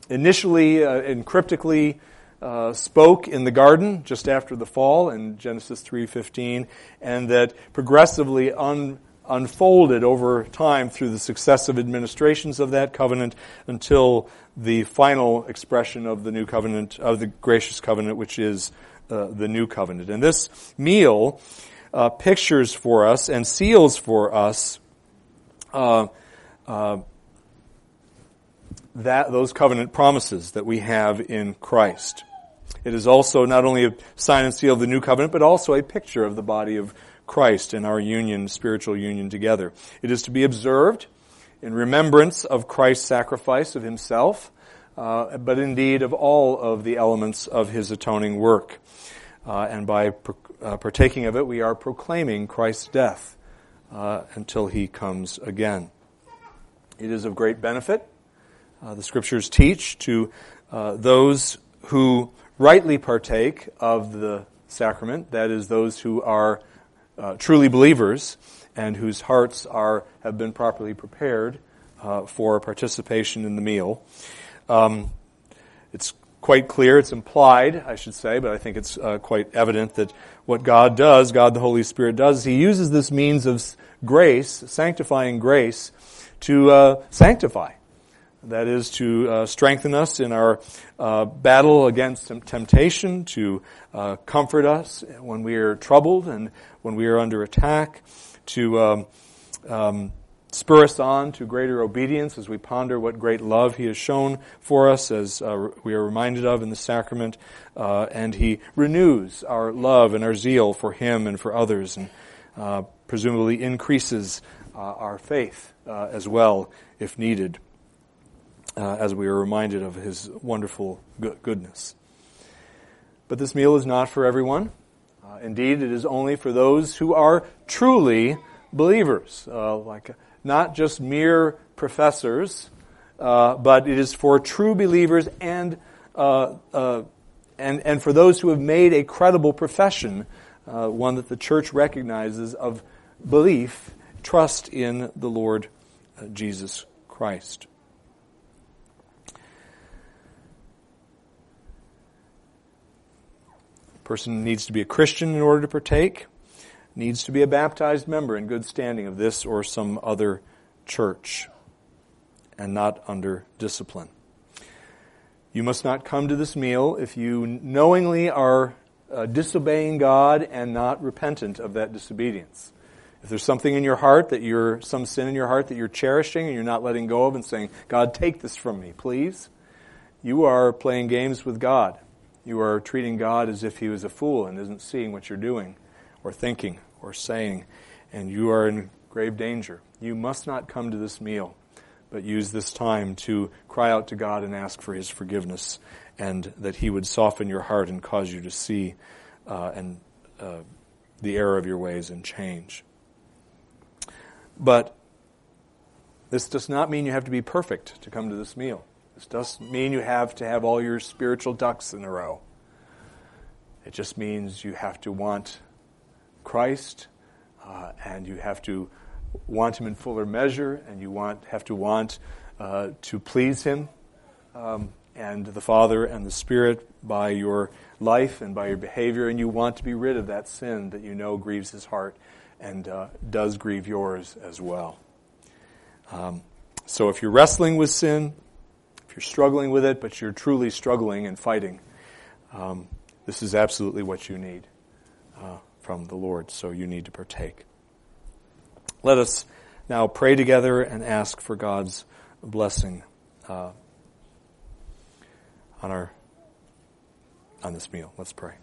initially uh, and cryptically uh, spoke in the garden just after the fall in Genesis 3:15, and that progressively un- unfolded over time through the successive administrations of that covenant until the final expression of the new covenant of the gracious covenant, which is uh, the new covenant. And this meal uh, pictures for us and seals for us uh, uh that those covenant promises that we have in Christ. It is also not only a sign and seal of the new covenant, but also a picture of the body of Christ and our union, spiritual union together. It is to be observed in remembrance of Christ's sacrifice of himself, uh, but indeed of all of the elements of his atoning work. Uh, and by uh, partaking of it, we are proclaiming Christ's death uh, until he comes again. It is of great benefit, uh, the scriptures teach, to uh, those who rightly partake of the sacrament, that is, those who are uh, truly believers and whose hearts are have been properly prepared uh, for participation in the meal. Um, it's quite clear, it's implied, I should say, but I think it's uh, quite evident that what God does, God the Holy Spirit does, He uses this means of grace, sanctifying grace, to uh, sanctify. That is to uh, strengthen us in our uh, battle against temptation, to uh, comfort us when we are troubled and when we are under attack, to um, um, spur us on to greater obedience as we ponder what great love He has shown for us, as uh, we are reminded of in the sacrament, uh, and He renews our love and our zeal for Him and for others, and uh, presumably increases our faith as well if needed uh, as we are reminded of his wonderful goodness. But this meal is not for everyone. Uh, indeed, it is only for those who are truly believers, uh, like not just mere professors, uh, but it is for true believers and uh, uh, and and for those who have made a credible profession, one that the church recognizes of belief, trust in the Lord Jesus Christ. Person needs to be a Christian in order to partake, needs to be a baptized member in good standing of this or some other church, and not under discipline. You must not come to this meal if you knowingly are uh, disobeying God and not repentant of that disobedience. If there's something in your heart that you're, some sin in your heart that you're cherishing and you're not letting go of and saying, God, take this from me, please, you are playing games with God. You are treating God as if he was a fool and isn't seeing what you're doing or thinking or saying, and you are in grave danger. You must not come to this meal, but use this time to cry out to God and ask for his forgiveness and that he would soften your heart and cause you to see uh, and uh, the error of your ways and change. But this does not mean you have to be perfect to come to this meal. This doesn't mean you have to have all your spiritual ducks in a row. It just means you have to want Christ, uh, and you have to want Him in fuller measure, and you want have to want uh, to please Him um, and the Father and the Spirit by your life and by your behavior, and you want to be rid of that sin that you know grieves His heart and uh, does grieve yours as well. Um, so if you're wrestling with sin, if you're struggling with it, but you're truly struggling and fighting, um, this is absolutely what you need uh, from the Lord. So you need to partake. Let us now pray together and ask for God's blessing uh, on our on this meal. Let's pray.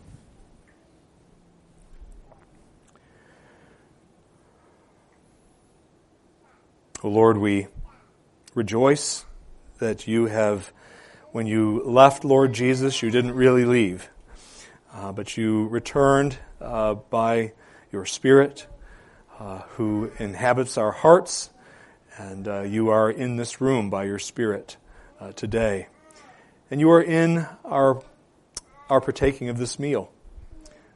O Lord, we rejoice that you have, when you left Lord Jesus, you didn't really leave, uh, but you returned uh, by your Spirit uh, who inhabits our hearts, and uh, you are in this room by your Spirit uh, today. And you are in our, our partaking of this meal.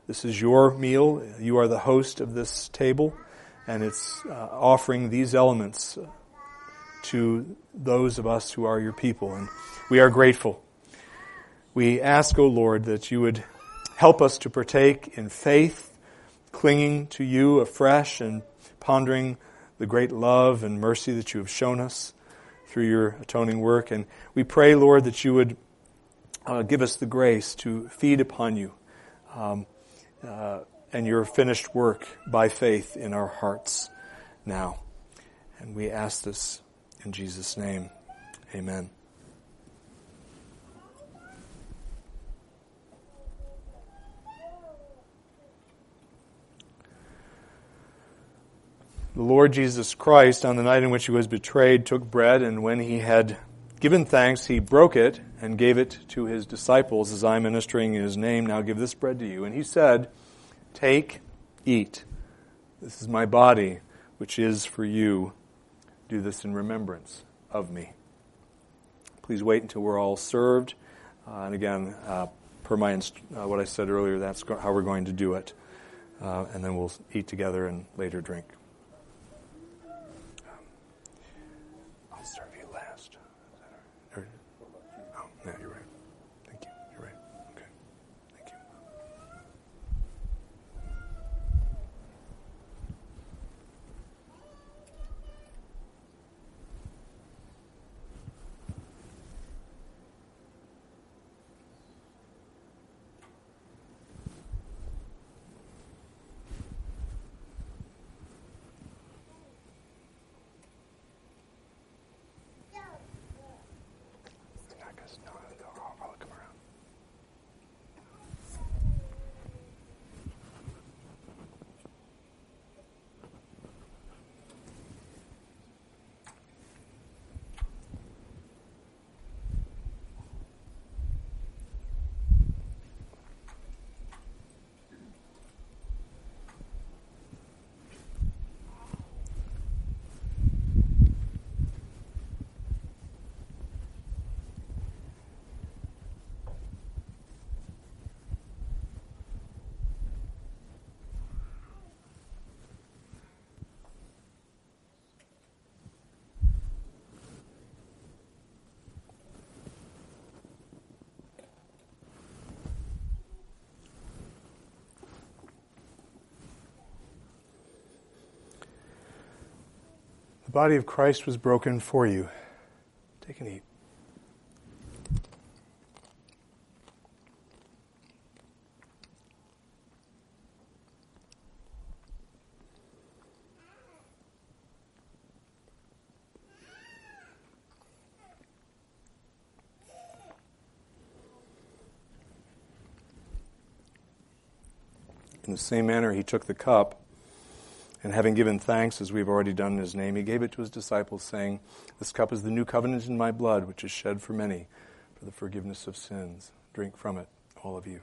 This is your meal. You are the host of this table and it's uh, offering these elements to those of us who are your people. And we are grateful. We ask, O oh Lord, that you would help us to partake in faith, clinging to you afresh and pondering the great love and mercy that you have shown us through your atoning work. And we pray, Lord, that you would uh, give us the grace to feed upon you. Um, uh, and your finished work by faith in our hearts now. And we ask this in Jesus' name. Amen. The Lord Jesus Christ, on the night in which he was betrayed, took bread, and when he had given thanks, he broke it and gave it to his disciples as I am ministering in his name, now give this bread to you. And he said, Take, eat. This is my body, which is for you. Do this in remembrance of me. Please wait until we're all served. Uh, and again, uh, per my inst- uh, what I said earlier, that's go- how we're going to do it. Uh, and then we'll eat together and later drink. The body of Christ was broken for you. Take and eat. In the same manner, he took the cup and having given thanks, as we've already done in his name, he gave it to his disciples, saying, This cup is the new covenant in my blood, which is shed for many for the forgiveness of sins. Drink from it, all of you.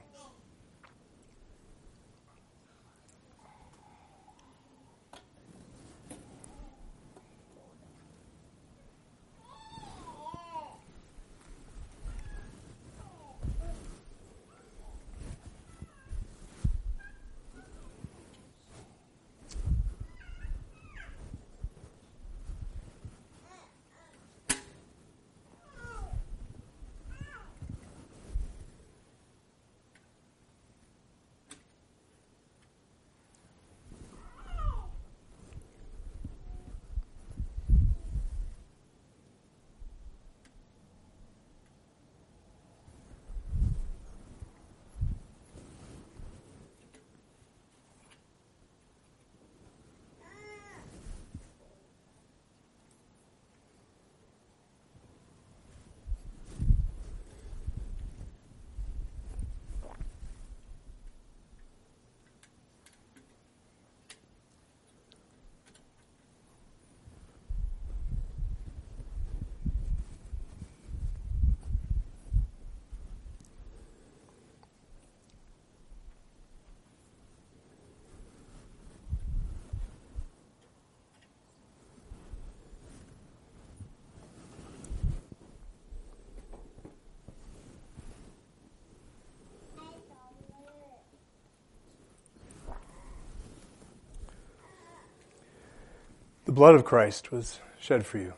The blood of Christ was shed for you.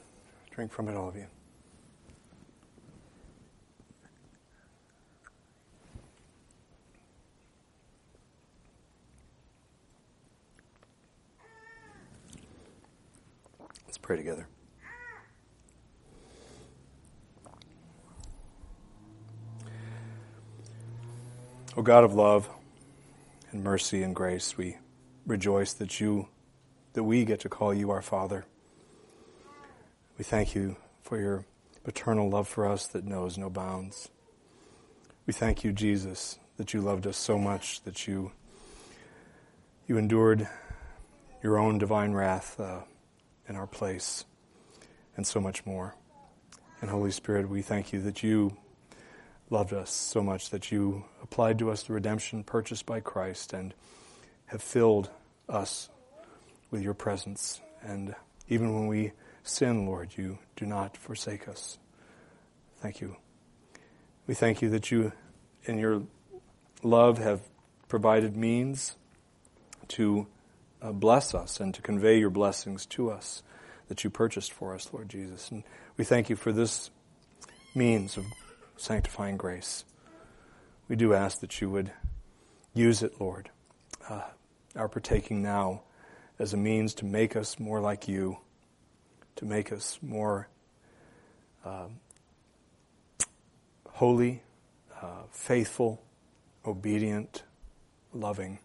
Drink from it, all of you. Let's pray together. O God of love and mercy and grace, we rejoice that you that we get to call you our Father. We thank you for your paternal love for us that knows no bounds. We thank you, Jesus, that you loved us so much that you you endured your own divine wrath uh, in our place, and so much more. And Holy Spirit, we thank you that you loved us so much that you applied to us the redemption purchased by Christ and have filled us with your presence. And even when we sin, Lord, you do not forsake us. Thank you. We thank you that you, in your love, have provided means to uh, bless us and to convey your blessings to us that you purchased for us, Lord Jesus. And we thank you for this means of sanctifying grace. We do ask that you would use it, Lord, uh, our partaking now as a means to make us more like you, to make us more uh, holy, uh, faithful, obedient, loving,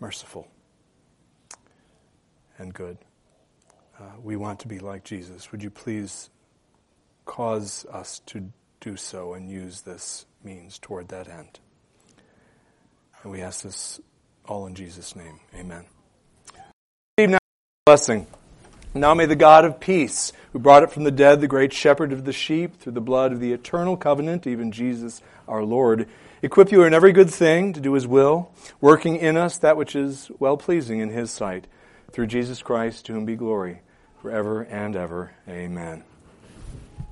merciful, and good. Uh, we want to be like Jesus. Would you please cause us to do so and use this means toward that end? And we ask this all in Jesus' name. Amen. Now, blessing. Now may the God of peace, who brought it from the dead, the great shepherd of the sheep, through the blood of the eternal covenant, even Jesus our Lord, equip you in every good thing to do his will, working in us that which is well pleasing in his sight, through Jesus Christ, to whom be glory forever and ever. Amen.